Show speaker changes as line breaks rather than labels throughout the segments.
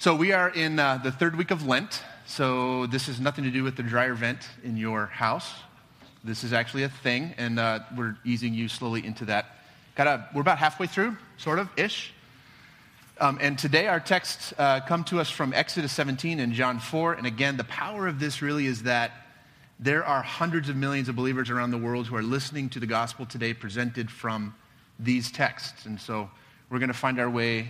So we are in uh, the third week of Lent. So this has nothing to do with the dryer vent in your house. This is actually a thing, and uh, we're easing you slowly into that. Got a, we're about halfway through, sort of, ish. Um, and today our texts uh, come to us from Exodus 17 and John 4. And again, the power of this really is that there are hundreds of millions of believers around the world who are listening to the gospel today presented from these texts. And so we're going to find our way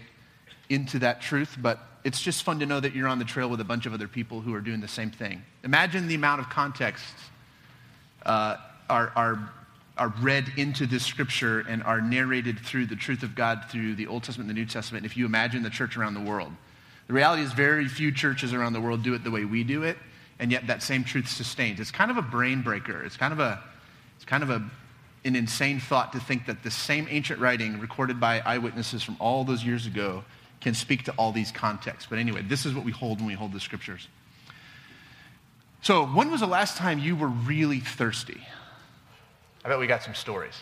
into that truth, but it's just fun to know that you're on the trail with a bunch of other people who are doing the same thing. Imagine the amount of contexts uh, are, are, are read into this scripture and are narrated through the truth of God through the Old Testament and the New Testament And if you imagine the church around the world. The reality is, very few churches around the world do it the way we do it, and yet that same truth sustains. It's kind of a brain breaker. It's kind of a, it's kind of a, an insane thought to think that the same ancient writing recorded by eyewitnesses from all those years ago can speak to all these contexts. But anyway, this is what we hold when we hold the scriptures. So, when was the last time you were really thirsty? I bet we got some stories.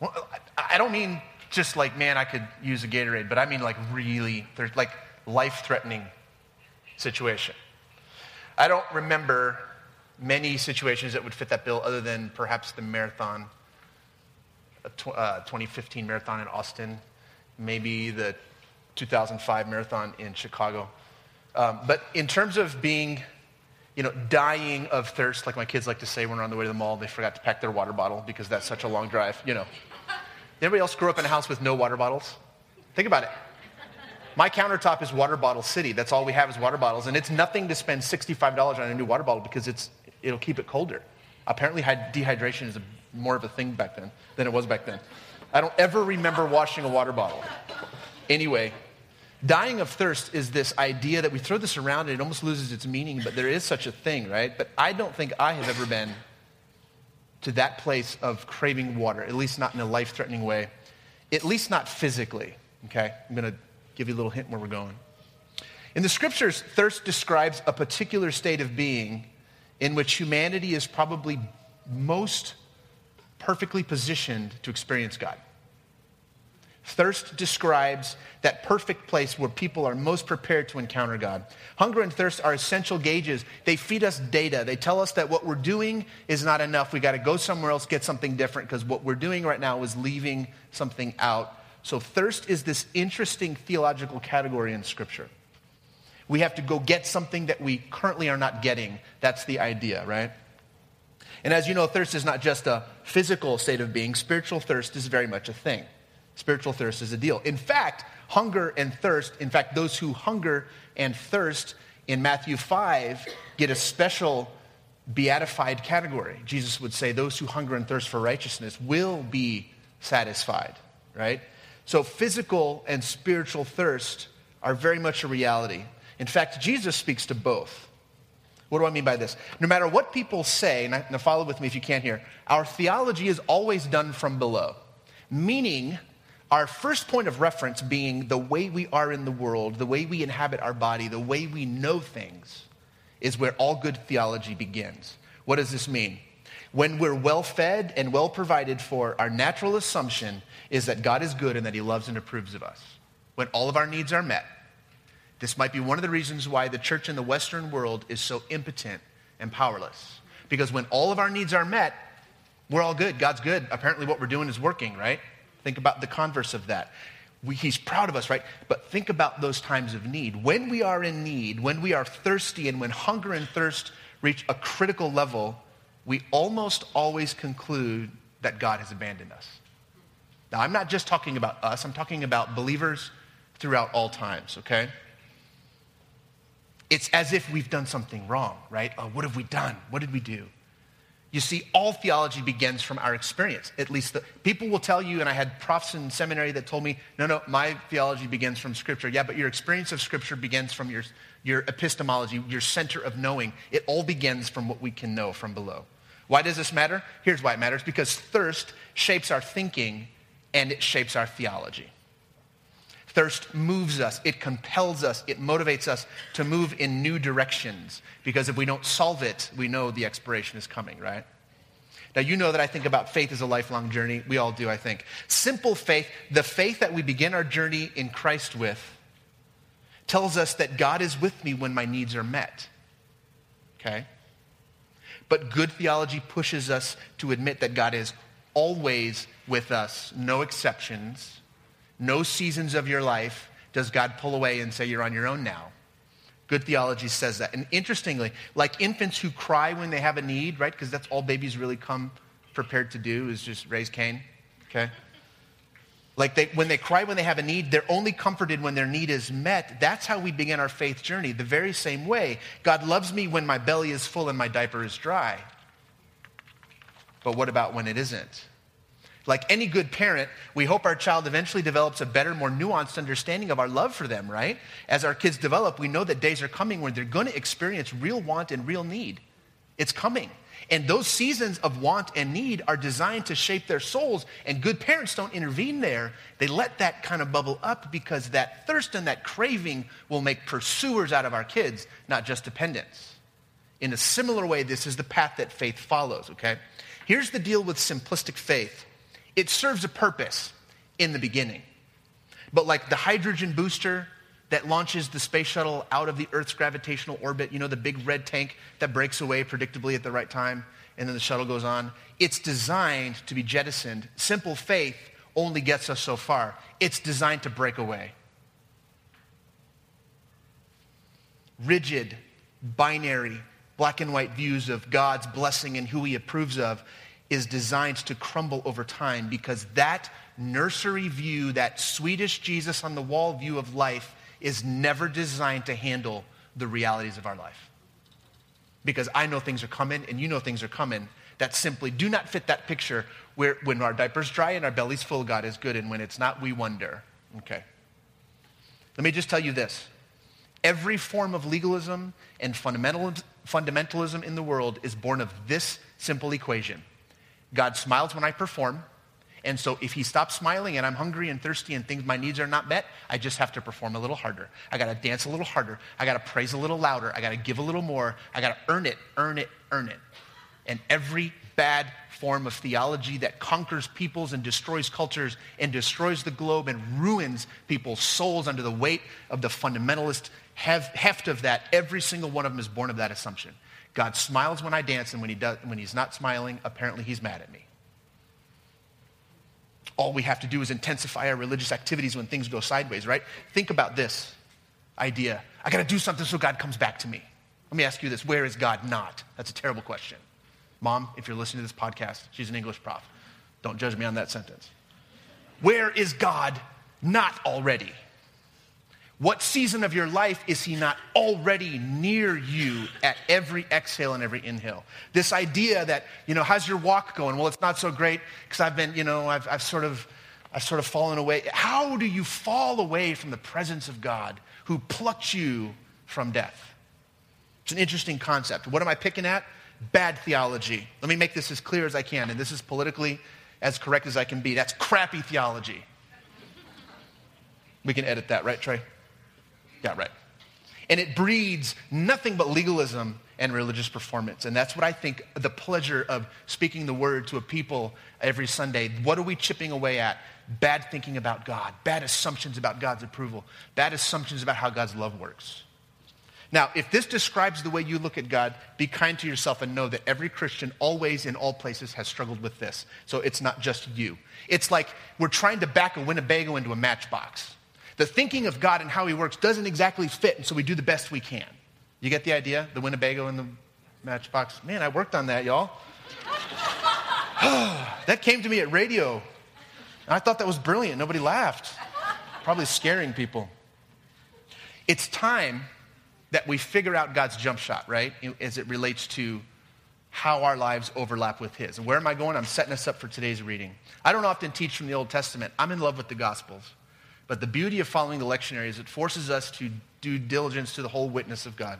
Well, I don't mean just like, man, I could use a Gatorade, but I mean like really, there's like life threatening situation. I don't remember many situations that would fit that bill other than perhaps the marathon, uh, 2015 marathon in Austin, maybe the 2005 marathon in Chicago. Um, but in terms of being, you know, dying of thirst, like my kids like to say when we're on the way to the mall, they forgot to pack their water bottle because that's such a long drive, you know. Anybody else grew up in a house with no water bottles? Think about it. My countertop is water bottle city. That's all we have is water bottles. And it's nothing to spend $65 on a new water bottle because it's, it'll keep it colder. Apparently, dehydration is a, more of a thing back then than it was back then. I don't ever remember washing a water bottle. Anyway, dying of thirst is this idea that we throw this around and it almost loses its meaning, but there is such a thing, right? But I don't think I have ever been to that place of craving water, at least not in a life threatening way, at least not physically, okay? I'm going to give you a little hint where we're going. In the scriptures, thirst describes a particular state of being in which humanity is probably most perfectly positioned to experience God. Thirst describes that perfect place where people are most prepared to encounter God. Hunger and thirst are essential gauges. They feed us data. They tell us that what we're doing is not enough. We got to go somewhere else, get something different, because what we're doing right now is leaving something out. So, thirst is this interesting theological category in Scripture. We have to go get something that we currently are not getting. That's the idea, right? And as you know, thirst is not just a physical state of being, spiritual thirst is very much a thing. Spiritual thirst is a deal. In fact, hunger and thirst, in fact, those who hunger and thirst in Matthew 5 get a special beatified category. Jesus would say, Those who hunger and thirst for righteousness will be satisfied, right? So, physical and spiritual thirst are very much a reality. In fact, Jesus speaks to both. What do I mean by this? No matter what people say, and now follow with me if you can't hear, our theology is always done from below, meaning our first point of reference being the way we are in the world, the way we inhabit our body, the way we know things, is where all good theology begins. What does this mean? When we're well fed and well provided for, our natural assumption is that God is good and that He loves and approves of us. When all of our needs are met, this might be one of the reasons why the church in the Western world is so impotent and powerless. Because when all of our needs are met, we're all good. God's good. Apparently, what we're doing is working, right? Think about the converse of that. We, he's proud of us, right? But think about those times of need. When we are in need, when we are thirsty, and when hunger and thirst reach a critical level, we almost always conclude that God has abandoned us. Now, I'm not just talking about us, I'm talking about believers throughout all times, okay? It's as if we've done something wrong, right? Oh, what have we done? What did we do? You see, all theology begins from our experience. At least the, people will tell you, and I had profs in seminary that told me, no, no, my theology begins from Scripture. Yeah, but your experience of Scripture begins from your, your epistemology, your center of knowing. It all begins from what we can know from below. Why does this matter? Here's why it matters because thirst shapes our thinking and it shapes our theology. Thirst moves us, it compels us, it motivates us to move in new directions because if we don't solve it, we know the expiration is coming, right? Now, you know that I think about faith as a lifelong journey. We all do, I think. Simple faith, the faith that we begin our journey in Christ with, tells us that God is with me when my needs are met. Okay? But good theology pushes us to admit that God is always with us, no exceptions. No seasons of your life does God pull away and say, You're on your own now. Good theology says that. And interestingly, like infants who cry when they have a need, right? Because that's all babies really come prepared to do is just raise Cain, okay? Like they, when they cry when they have a need, they're only comforted when their need is met. That's how we begin our faith journey. The very same way. God loves me when my belly is full and my diaper is dry. But what about when it isn't? Like any good parent, we hope our child eventually develops a better, more nuanced understanding of our love for them, right? As our kids develop, we know that days are coming when they're going to experience real want and real need. It's coming. And those seasons of want and need are designed to shape their souls, and good parents don't intervene there. They let that kind of bubble up because that thirst and that craving will make pursuers out of our kids, not just dependents. In a similar way, this is the path that faith follows, okay? Here's the deal with simplistic faith it serves a purpose in the beginning. But like the hydrogen booster that launches the space shuttle out of the Earth's gravitational orbit, you know, the big red tank that breaks away predictably at the right time, and then the shuttle goes on, it's designed to be jettisoned. Simple faith only gets us so far. It's designed to break away. Rigid, binary, black and white views of God's blessing and who he approves of is designed to crumble over time because that nursery view, that Swedish Jesus on the wall view of life, is never designed to handle the realities of our life. Because I know things are coming and you know things are coming that simply do not fit that picture where when our diaper's dry and our belly's full, God is good, and when it's not, we wonder. Okay. Let me just tell you this. Every form of legalism and fundamentalism in the world is born of this simple equation God smiles when I perform. And so if he stops smiling and I'm hungry and thirsty and things, my needs are not met, I just have to perform a little harder. I got to dance a little harder. I got to praise a little louder. I got to give a little more. I got to earn it, earn it, earn it. And every bad form of theology that conquers peoples and destroys cultures and destroys the globe and ruins people's souls under the weight of the fundamentalist heft of that, every single one of them is born of that assumption. God smiles when I dance, and when, he does, when he's not smiling, apparently he's mad at me. All we have to do is intensify our religious activities when things go sideways, right? Think about this idea. I got to do something so God comes back to me. Let me ask you this where is God not? That's a terrible question. Mom, if you're listening to this podcast, she's an English prof. Don't judge me on that sentence. Where is God not already? What season of your life is he not already near you at every exhale and every inhale? This idea that, you know, how's your walk going? Well, it's not so great because I've been, you know, I've, I've sort of, I've sort of fallen away. How do you fall away from the presence of God who plucked you from death? It's an interesting concept. What am I picking at? Bad theology. Let me make this as clear as I can, and this is politically as correct as I can be. That's crappy theology. We can edit that, right, Trey? Yeah, right. And it breeds nothing but legalism and religious performance. And that's what I think the pleasure of speaking the word to a people every Sunday. What are we chipping away at? Bad thinking about God, bad assumptions about God's approval, bad assumptions about how God's love works. Now, if this describes the way you look at God, be kind to yourself and know that every Christian always in all places has struggled with this. So it's not just you. It's like we're trying to back a Winnebago into a matchbox the thinking of God and how he works doesn't exactly fit, and so we do the best we can. You get the idea? The Winnebago and the matchbox? Man, I worked on that, y'all. that came to me at radio. And I thought that was brilliant. Nobody laughed. Probably scaring people. It's time that we figure out God's jump shot, right? As it relates to how our lives overlap with His. And where am I going? I'm setting us up for today's reading. I don't often teach from the Old Testament. I'm in love with the Gospels. But the beauty of following the lectionary is it forces us to do diligence to the whole witness of God.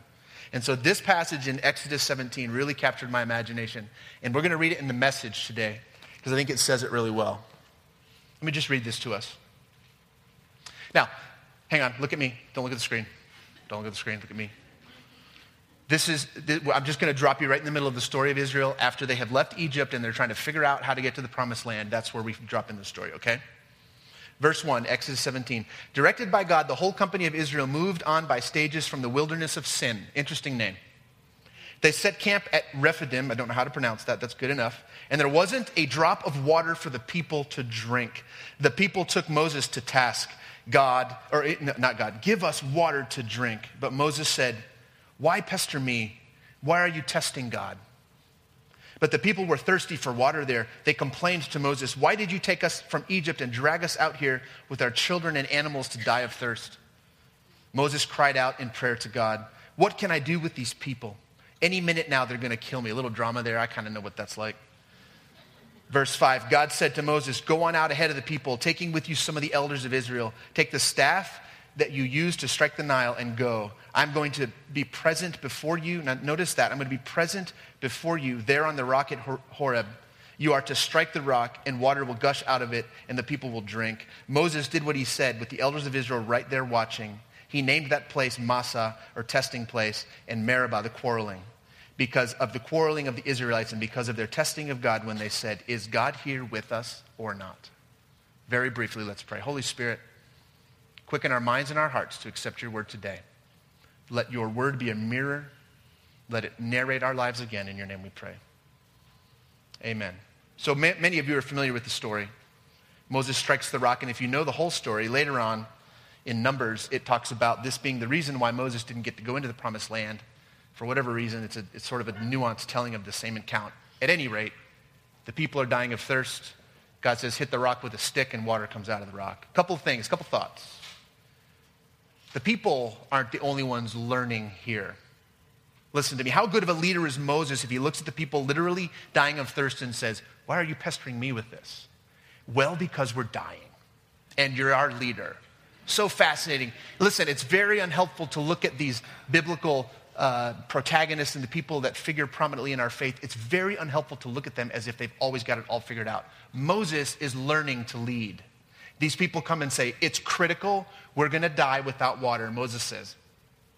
And so this passage in Exodus 17 really captured my imagination. And we're going to read it in the message today because I think it says it really well. Let me just read this to us. Now, hang on, look at me. Don't look at the screen. Don't look at the screen, look at me. This is, I'm just going to drop you right in the middle of the story of Israel after they have left Egypt and they're trying to figure out how to get to the promised land. That's where we drop in the story, okay? Verse 1, Exodus 17. Directed by God, the whole company of Israel moved on by stages from the wilderness of Sin. Interesting name. They set camp at Rephidim. I don't know how to pronounce that. That's good enough. And there wasn't a drop of water for the people to drink. The people took Moses to task. God, or eh, not God, give us water to drink. But Moses said, Why pester me? Why are you testing God? But the people were thirsty for water there. They complained to Moses, Why did you take us from Egypt and drag us out here with our children and animals to die of thirst? Moses cried out in prayer to God, What can I do with these people? Any minute now, they're going to kill me. A little drama there. I kind of know what that's like. Verse 5 God said to Moses, Go on out ahead of the people, taking with you some of the elders of Israel. Take the staff that you use to strike the Nile and go. I'm going to be present before you. Now, notice that. I'm going to be present before you there on the rock at Horeb. You are to strike the rock, and water will gush out of it, and the people will drink. Moses did what he said with the elders of Israel right there watching. He named that place Massah, or testing place, and Meribah, the quarreling because of the quarreling of the Israelites and because of their testing of God when they said, Is God here with us or not? Very briefly, let's pray. Holy Spirit, quicken our minds and our hearts to accept your word today. Let your word be a mirror. Let it narrate our lives again. In your name we pray. Amen. So many of you are familiar with the story. Moses strikes the rock, and if you know the whole story, later on in Numbers, it talks about this being the reason why Moses didn't get to go into the promised land for whatever reason, it's, a, it's sort of a nuanced telling of the same account. At any rate, the people are dying of thirst. God says, hit the rock with a stick and water comes out of the rock. A couple of things, a couple thoughts. The people aren't the only ones learning here. Listen to me. How good of a leader is Moses if he looks at the people literally dying of thirst and says, Why are you pestering me with this? Well, because we're dying. And you're our leader. So fascinating. Listen, it's very unhelpful to look at these biblical uh, protagonists and the people that figure prominently in our faith, it's very unhelpful to look at them as if they've always got it all figured out. Moses is learning to lead. These people come and say, It's critical. We're going to die without water. And Moses says,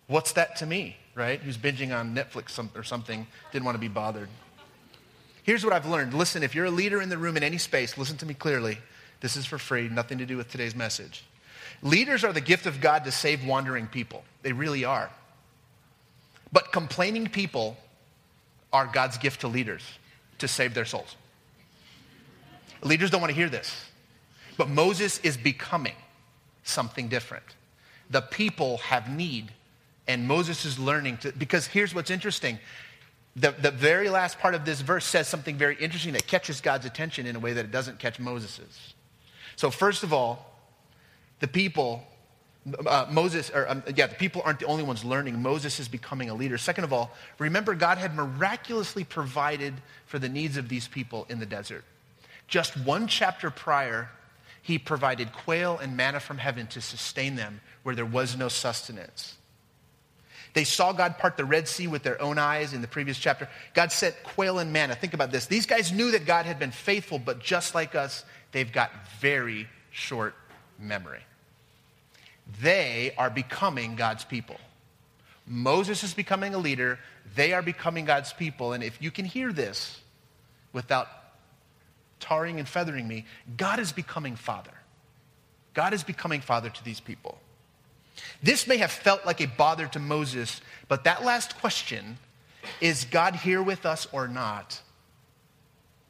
What's that to me, right? Who's binging on Netflix or something, didn't want to be bothered. Here's what I've learned. Listen, if you're a leader in the room in any space, listen to me clearly. This is for free, nothing to do with today's message. Leaders are the gift of God to save wandering people. They really are. But complaining people are God's gift to leaders to save their souls. Leaders don't want to hear this. But Moses is becoming something different. The people have need, and Moses is learning to, because here's what's interesting. The, the very last part of this verse says something very interesting that catches God's attention in a way that it doesn't catch Moses's. So, first of all, the people uh, Moses, or um, yeah, the people aren't the only ones learning. Moses is becoming a leader. Second of all, remember God had miraculously provided for the needs of these people in the desert. Just one chapter prior, he provided quail and manna from heaven to sustain them where there was no sustenance. They saw God part the Red Sea with their own eyes in the previous chapter. God sent quail and manna. Think about this. These guys knew that God had been faithful, but just like us, they've got very short memory. They are becoming God's people. Moses is becoming a leader. They are becoming God's people. And if you can hear this without tarring and feathering me, God is becoming father. God is becoming father to these people. This may have felt like a bother to Moses, but that last question, is God here with us or not,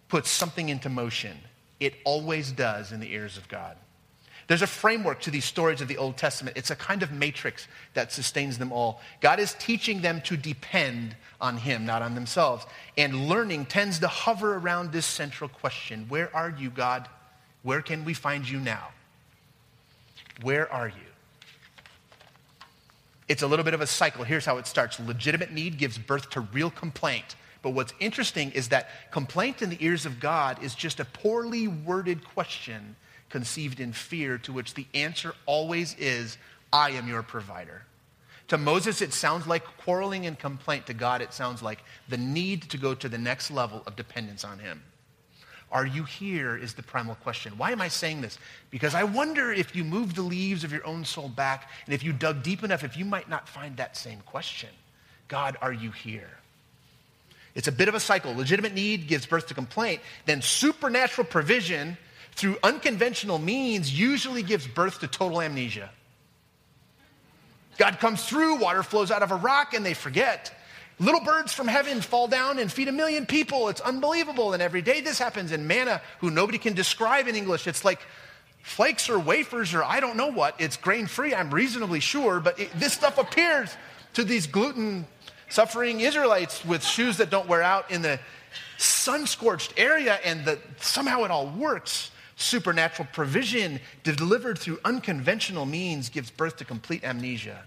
puts something into motion. It always does in the ears of God. There's a framework to these stories of the Old Testament. It's a kind of matrix that sustains them all. God is teaching them to depend on Him, not on themselves. And learning tends to hover around this central question Where are you, God? Where can we find you now? Where are you? It's a little bit of a cycle. Here's how it starts legitimate need gives birth to real complaint. But what's interesting is that complaint in the ears of God is just a poorly worded question conceived in fear, to which the answer always is, I am your provider. To Moses, it sounds like quarreling and complaint. To God, it sounds like the need to go to the next level of dependence on Him. Are you here? Is the primal question. Why am I saying this? Because I wonder if you move the leaves of your own soul back, and if you dug deep enough, if you might not find that same question God, are you here? It's a bit of a cycle. Legitimate need gives birth to complaint, then supernatural provision through unconventional means usually gives birth to total amnesia. God comes through, water flows out of a rock, and they forget. Little birds from heaven fall down and feed a million people. It's unbelievable. And every day this happens. And manna, who nobody can describe in English, it's like flakes or wafers or I don't know what. It's grain free, I'm reasonably sure. But it, this stuff appears to these gluten suffering Israelites with shoes that don't wear out in the sun scorched area. And the, somehow it all works. Supernatural provision delivered through unconventional means gives birth to complete amnesia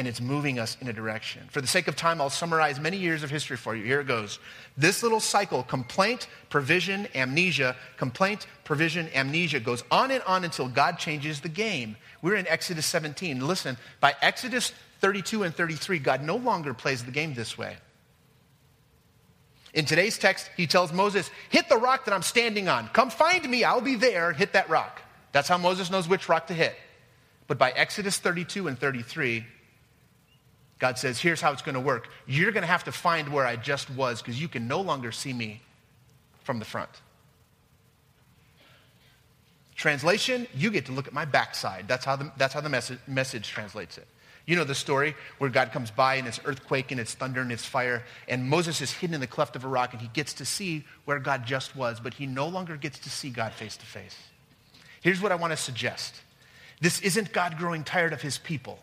and it's moving us in a direction. For the sake of time, I'll summarize many years of history for you. Here it goes. This little cycle complaint, provision, amnesia, complaint, provision, amnesia goes on and on until God changes the game. We're in Exodus 17. Listen, by Exodus 32 and 33, God no longer plays the game this way. In today's text, he tells Moses, Hit the rock that I'm standing on. Come find me, I'll be there. Hit that rock. That's how Moses knows which rock to hit. But by Exodus 32 and 33, God says, here's how it's going to work. You're going to have to find where I just was because you can no longer see me from the front. Translation, you get to look at my backside. That's how the, that's how the message, message translates it. You know the story where God comes by and it's earthquake and it's thunder and it's fire, and Moses is hidden in the cleft of a rock and he gets to see where God just was, but he no longer gets to see God face to face. Here's what I want to suggest this isn't God growing tired of his people.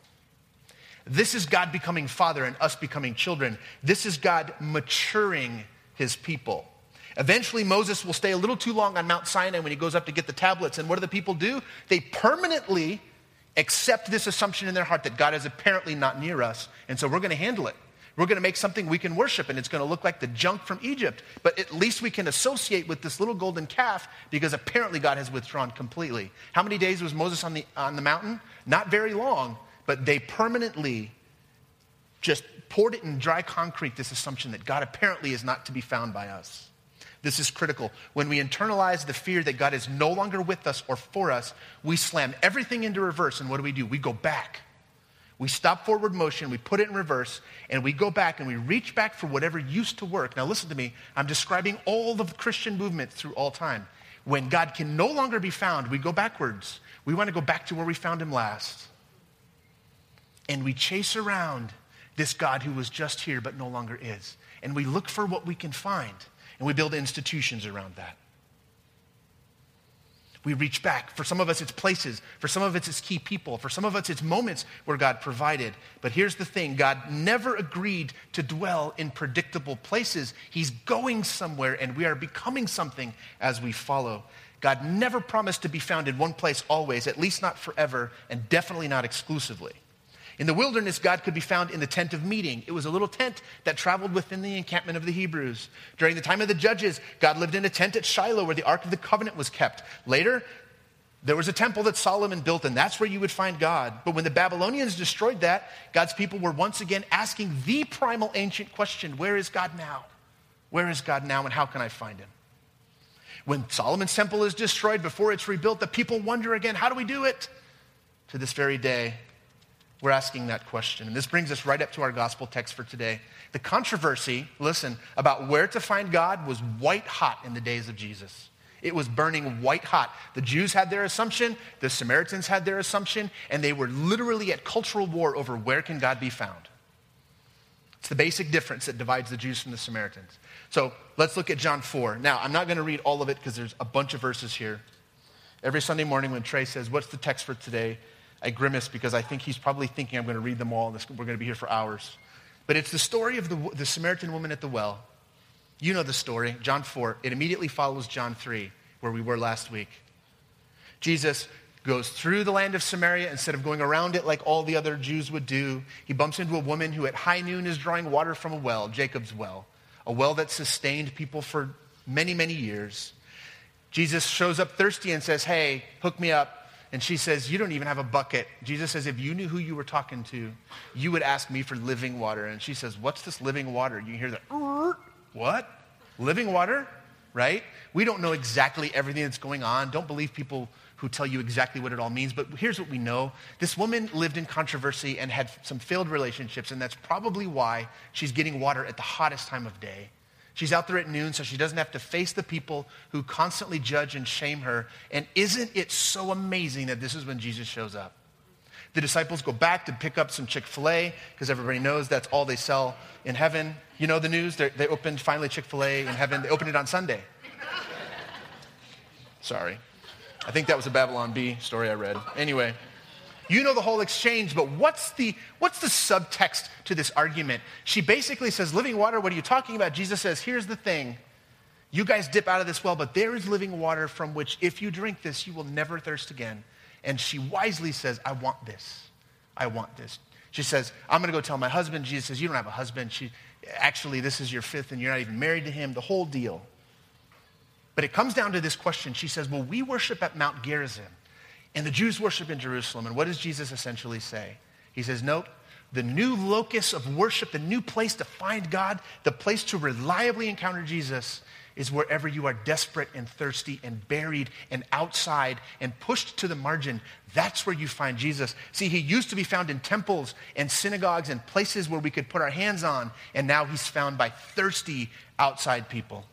This is God becoming father and us becoming children. This is God maturing his people. Eventually, Moses will stay a little too long on Mount Sinai when he goes up to get the tablets. And what do the people do? They permanently accept this assumption in their heart that God is apparently not near us. And so we're going to handle it. We're going to make something we can worship, and it's going to look like the junk from Egypt. But at least we can associate with this little golden calf because apparently God has withdrawn completely. How many days was Moses on the, on the mountain? Not very long but they permanently just poured it in dry concrete this assumption that God apparently is not to be found by us. This is critical. When we internalize the fear that God is no longer with us or for us, we slam everything into reverse. And what do we do? We go back. We stop forward motion, we put it in reverse, and we go back and we reach back for whatever used to work. Now, listen to me. I'm describing all of the Christian movement through all time. When God can no longer be found, we go backwards. We want to go back to where we found him last and we chase around this God who was just here but no longer is. And we look for what we can find, and we build institutions around that. We reach back. For some of us, it's places. For some of us, it's key people. For some of us, it's moments where God provided. But here's the thing God never agreed to dwell in predictable places. He's going somewhere, and we are becoming something as we follow. God never promised to be found in one place always, at least not forever, and definitely not exclusively. In the wilderness, God could be found in the tent of meeting. It was a little tent that traveled within the encampment of the Hebrews. During the time of the judges, God lived in a tent at Shiloh where the Ark of the Covenant was kept. Later, there was a temple that Solomon built, and that's where you would find God. But when the Babylonians destroyed that, God's people were once again asking the primal ancient question Where is God now? Where is God now, and how can I find him? When Solomon's temple is destroyed before it's rebuilt, the people wonder again How do we do it? To this very day, we're asking that question. And this brings us right up to our gospel text for today. The controversy, listen, about where to find God was white hot in the days of Jesus. It was burning white hot. The Jews had their assumption, the Samaritans had their assumption, and they were literally at cultural war over where can God be found. It's the basic difference that divides the Jews from the Samaritans. So let's look at John 4. Now, I'm not going to read all of it because there's a bunch of verses here. Every Sunday morning when Trey says, What's the text for today? I grimace because I think he's probably thinking I'm going to read them all. We're going to be here for hours. But it's the story of the, the Samaritan woman at the well. You know the story, John 4. It immediately follows John 3, where we were last week. Jesus goes through the land of Samaria instead of going around it like all the other Jews would do. He bumps into a woman who at high noon is drawing water from a well, Jacob's well, a well that sustained people for many, many years. Jesus shows up thirsty and says, Hey, hook me up. And she says, You don't even have a bucket. Jesus says, If you knew who you were talking to, you would ask me for living water. And she says, What's this living water? You hear that, what? Living water? Right? We don't know exactly everything that's going on. Don't believe people who tell you exactly what it all means. But here's what we know this woman lived in controversy and had some failed relationships, and that's probably why she's getting water at the hottest time of day. She's out there at noon so she doesn't have to face the people who constantly judge and shame her. And isn't it so amazing that this is when Jesus shows up? The disciples go back to pick up some Chick fil A because everybody knows that's all they sell in heaven. You know the news? They're, they opened finally Chick fil A in heaven. They opened it on Sunday. Sorry. I think that was a Babylon Bee story I read. Anyway. You know the whole exchange, but what's the, what's the subtext to this argument? She basically says, Living water, what are you talking about? Jesus says, Here's the thing. You guys dip out of this well, but there is living water from which, if you drink this, you will never thirst again. And she wisely says, I want this. I want this. She says, I'm going to go tell my husband. Jesus says, You don't have a husband. She, Actually, this is your fifth, and you're not even married to him, the whole deal. But it comes down to this question. She says, Well, we worship at Mount Gerizim. And the Jews worship in Jerusalem. And what does Jesus essentially say? He says, Nope, the new locus of worship, the new place to find God, the place to reliably encounter Jesus is wherever you are desperate and thirsty and buried and outside and pushed to the margin. That's where you find Jesus. See, he used to be found in temples and synagogues and places where we could put our hands on, and now he's found by thirsty outside people.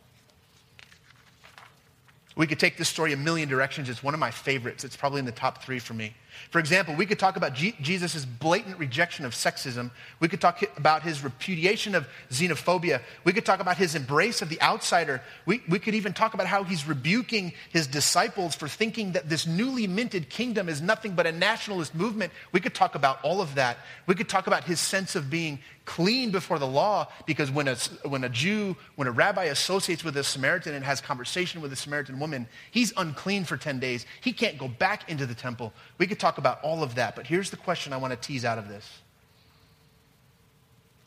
We could take this story a million directions. It's one of my favorites. It's probably in the top three for me. For example, we could talk about G- Jesus' blatant rejection of sexism. We could talk about his repudiation of xenophobia. We could talk about his embrace of the outsider. We, we could even talk about how he's rebuking his disciples for thinking that this newly minted kingdom is nothing but a nationalist movement. We could talk about all of that. We could talk about his sense of being clean before the law because when a, when a Jew, when a rabbi associates with a Samaritan and has conversation with a Samaritan woman, he's unclean for 10 days. He can't go back into the temple. We could talk about all of that, but here's the question I want to tease out of this.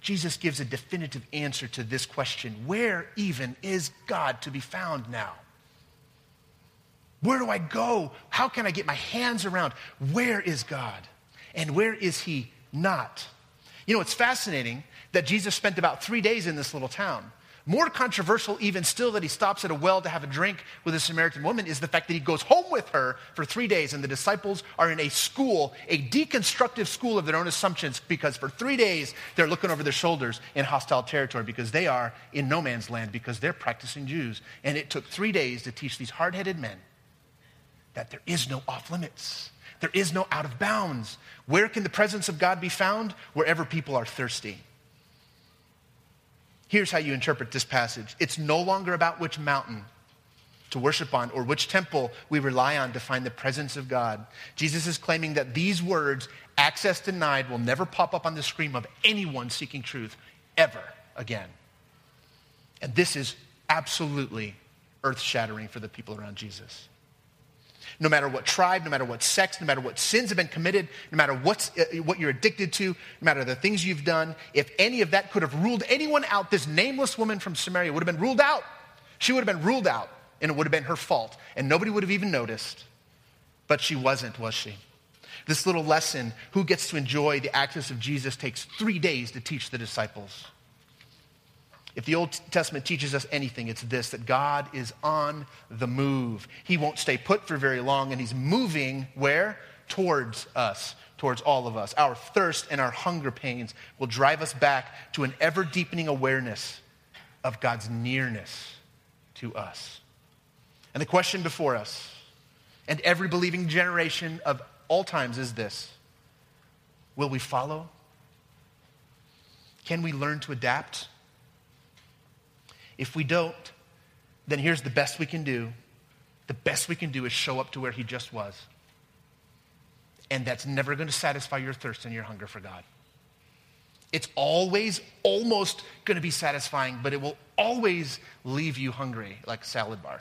Jesus gives a definitive answer to this question Where even is God to be found now? Where do I go? How can I get my hands around? Where is God? And where is He not? You know, it's fascinating that Jesus spent about three days in this little town. More controversial, even still, that he stops at a well to have a drink with a Samaritan woman is the fact that he goes home with her for three days, and the disciples are in a school, a deconstructive school of their own assumptions, because for three days they're looking over their shoulders in hostile territory because they are in no man's land because they're practicing Jews. And it took three days to teach these hard headed men that there is no off limits. There is no out of bounds. Where can the presence of God be found? Wherever people are thirsty. Here's how you interpret this passage it's no longer about which mountain to worship on or which temple we rely on to find the presence of God. Jesus is claiming that these words, access denied, will never pop up on the screen of anyone seeking truth ever again. And this is absolutely earth shattering for the people around Jesus no matter what tribe, no matter what sex, no matter what sins have been committed, no matter what's, uh, what you're addicted to, no matter the things you've done, if any of that could have ruled anyone out, this nameless woman from Samaria would have been ruled out. She would have been ruled out, and it would have been her fault, and nobody would have even noticed. But she wasn't, was she? This little lesson, who gets to enjoy the access of Jesus, takes three days to teach the disciples. If the Old Testament teaches us anything, it's this that God is on the move. He won't stay put for very long, and He's moving where? Towards us, towards all of us. Our thirst and our hunger pains will drive us back to an ever deepening awareness of God's nearness to us. And the question before us, and every believing generation of all times, is this Will we follow? Can we learn to adapt? If we don't, then here's the best we can do. The best we can do is show up to where he just was. And that's never going to satisfy your thirst and your hunger for God. It's always almost going to be satisfying, but it will always leave you hungry, like salad bar.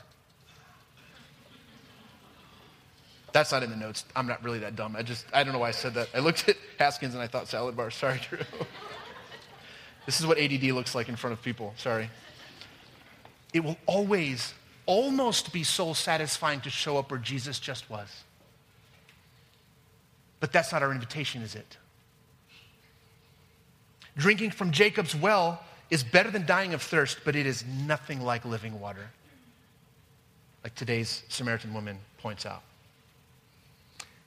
That's not in the notes. I'm not really that dumb. I just, I don't know why I said that. I looked at Haskins and I thought salad bar. Sorry, Drew. this is what ADD looks like in front of people. Sorry it will always almost be soul satisfying to show up where Jesus just was. But that's not our invitation, is it? Drinking from Jacob's well is better than dying of thirst, but it is nothing like living water, like today's Samaritan woman points out.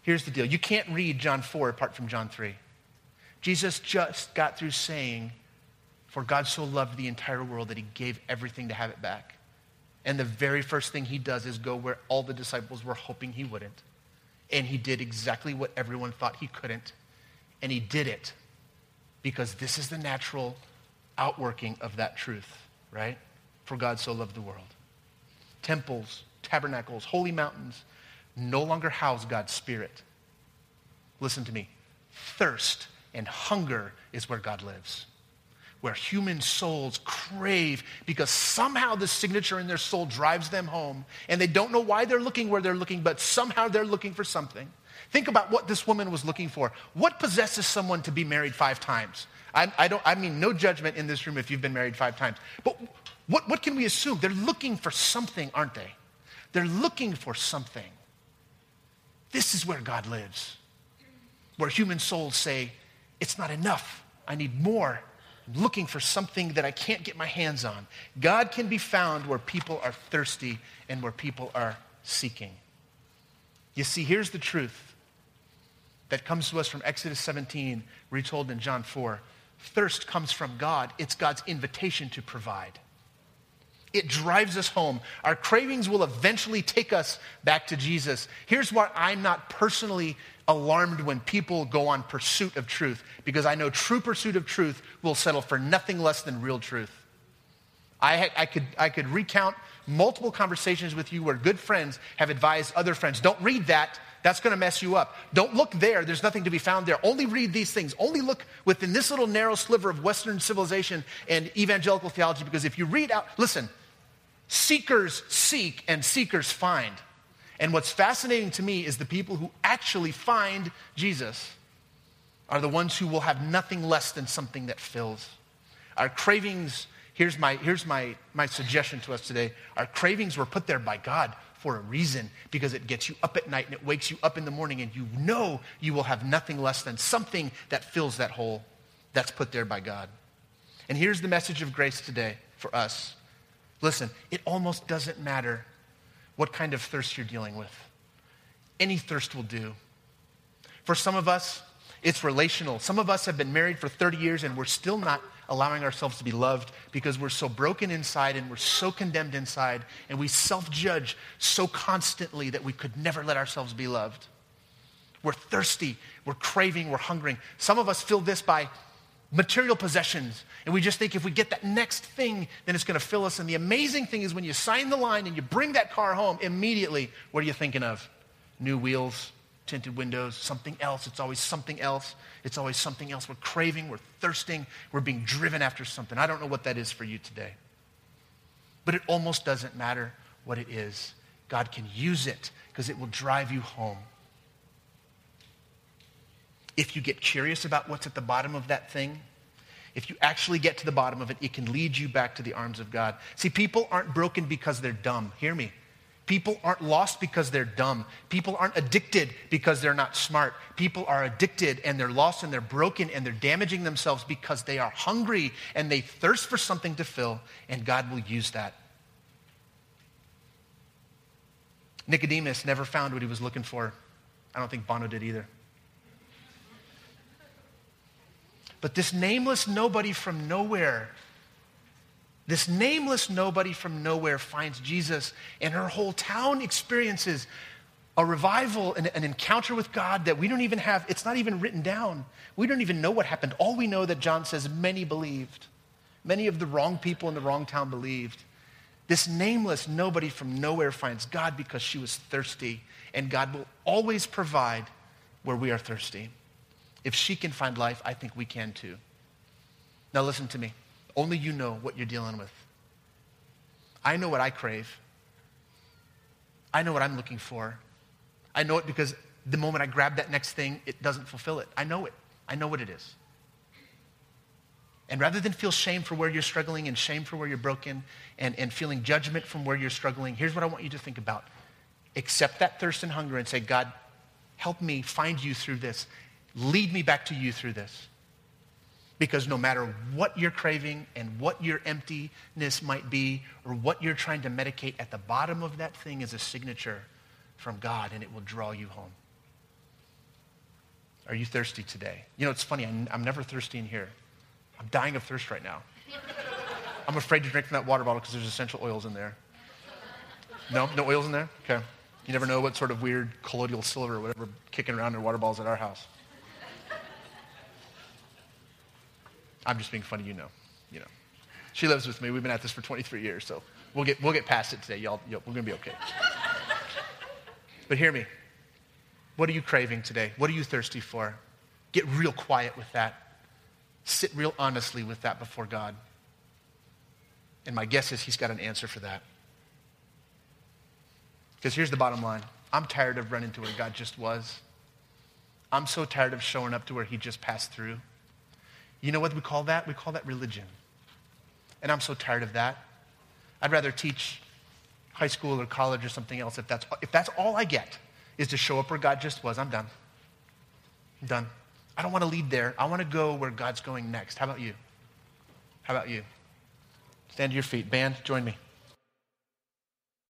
Here's the deal you can't read John 4 apart from John 3. Jesus just got through saying, For God so loved the entire world that he gave everything to have it back. And the very first thing he does is go where all the disciples were hoping he wouldn't. And he did exactly what everyone thought he couldn't. And he did it because this is the natural outworking of that truth, right? For God so loved the world. Temples, tabernacles, holy mountains no longer house God's Spirit. Listen to me. Thirst and hunger is where God lives where human souls crave because somehow the signature in their soul drives them home and they don't know why they're looking where they're looking, but somehow they're looking for something. Think about what this woman was looking for. What possesses someone to be married five times? I, I, don't, I mean, no judgment in this room if you've been married five times. But what, what can we assume? They're looking for something, aren't they? They're looking for something. This is where God lives, where human souls say, It's not enough. I need more looking for something that I can't get my hands on. God can be found where people are thirsty and where people are seeking. You see, here's the truth that comes to us from Exodus 17, retold in John 4. Thirst comes from God, it's God's invitation to provide. It drives us home. Our cravings will eventually take us back to Jesus. Here's why I'm not personally alarmed when people go on pursuit of truth because I know true pursuit of truth will settle for nothing less than real truth. I, I, could, I could recount multiple conversations with you where good friends have advised other friends don't read that, that's going to mess you up. Don't look there, there's nothing to be found there. Only read these things. Only look within this little narrow sliver of Western civilization and evangelical theology because if you read out, listen, seekers seek and seekers find. And what's fascinating to me is the people who actually find Jesus are the ones who will have nothing less than something that fills. Our cravings, here's my, here's my, my suggestion to us today. Our cravings were put there by God for a reason because it gets you up at night and it wakes you up in the morning and you know you will have nothing less than something that fills that hole that's put there by God. And here's the message of grace today for us. Listen, it almost doesn't matter what kind of thirst you're dealing with. Any thirst will do. For some of us, it's relational. Some of us have been married for 30 years and we're still not allowing ourselves to be loved because we're so broken inside and we're so condemned inside and we self judge so constantly that we could never let ourselves be loved. We're thirsty, we're craving, we're hungering. Some of us feel this by material possessions. And we just think if we get that next thing, then it's going to fill us. And the amazing thing is when you sign the line and you bring that car home, immediately, what are you thinking of? New wheels, tinted windows, something else. It's always something else. It's always something else. We're craving, we're thirsting, we're being driven after something. I don't know what that is for you today. But it almost doesn't matter what it is. God can use it because it will drive you home. If you get curious about what's at the bottom of that thing, if you actually get to the bottom of it, it can lead you back to the arms of God. See, people aren't broken because they're dumb. Hear me. People aren't lost because they're dumb. People aren't addicted because they're not smart. People are addicted and they're lost and they're broken and they're damaging themselves because they are hungry and they thirst for something to fill, and God will use that. Nicodemus never found what he was looking for. I don't think Bono did either. But this nameless nobody from nowhere, this nameless nobody from nowhere finds Jesus, and her whole town experiences a revival, an, an, encounter with God that we don't even have, it's not even written down. We don't even know what happened. All we know that John says many believed. Many of the wrong people in the wrong town believed. This nameless nobody from nowhere finds God because she was thirsty, and God will always provide where we are thirsty. If she can find life, I think we can too. Now, listen to me. Only you know what you're dealing with. I know what I crave. I know what I'm looking for. I know it because the moment I grab that next thing, it doesn't fulfill it. I know it. I know what it is. And rather than feel shame for where you're struggling and shame for where you're broken and, and feeling judgment from where you're struggling, here's what I want you to think about. Accept that thirst and hunger and say, God, help me find you through this. Lead me back to you through this. Because no matter what you're craving and what your emptiness might be or what you're trying to medicate, at the bottom of that thing is a signature from God and it will draw you home. Are you thirsty today? You know, it's funny, I'm, I'm never thirsty in here. I'm dying of thirst right now. I'm afraid to drink from that water bottle because there's essential oils in there. No? No oils in there? Okay. You never know what sort of weird colloidal silver or whatever kicking around in water bottles at our house. I'm just being funny, you know. You know. She lives with me. We've been at this for 23 years, so we'll get, we'll get past it today. Y'all, y'all we're going to be okay. but hear me. What are you craving today? What are you thirsty for? Get real quiet with that. Sit real honestly with that before God. And my guess is He's got an answer for that. Because here's the bottom line I'm tired of running to where God just was. I'm so tired of showing up to where He just passed through. You know what we call that? We call that religion. And I'm so tired of that. I'd rather teach high school or college or something else if that's, if that's all I get is to show up where God just was. I'm done. I'm done. I don't want to lead there. I want to go where God's going next. How about you? How about you? Stand to your feet. Band, join me.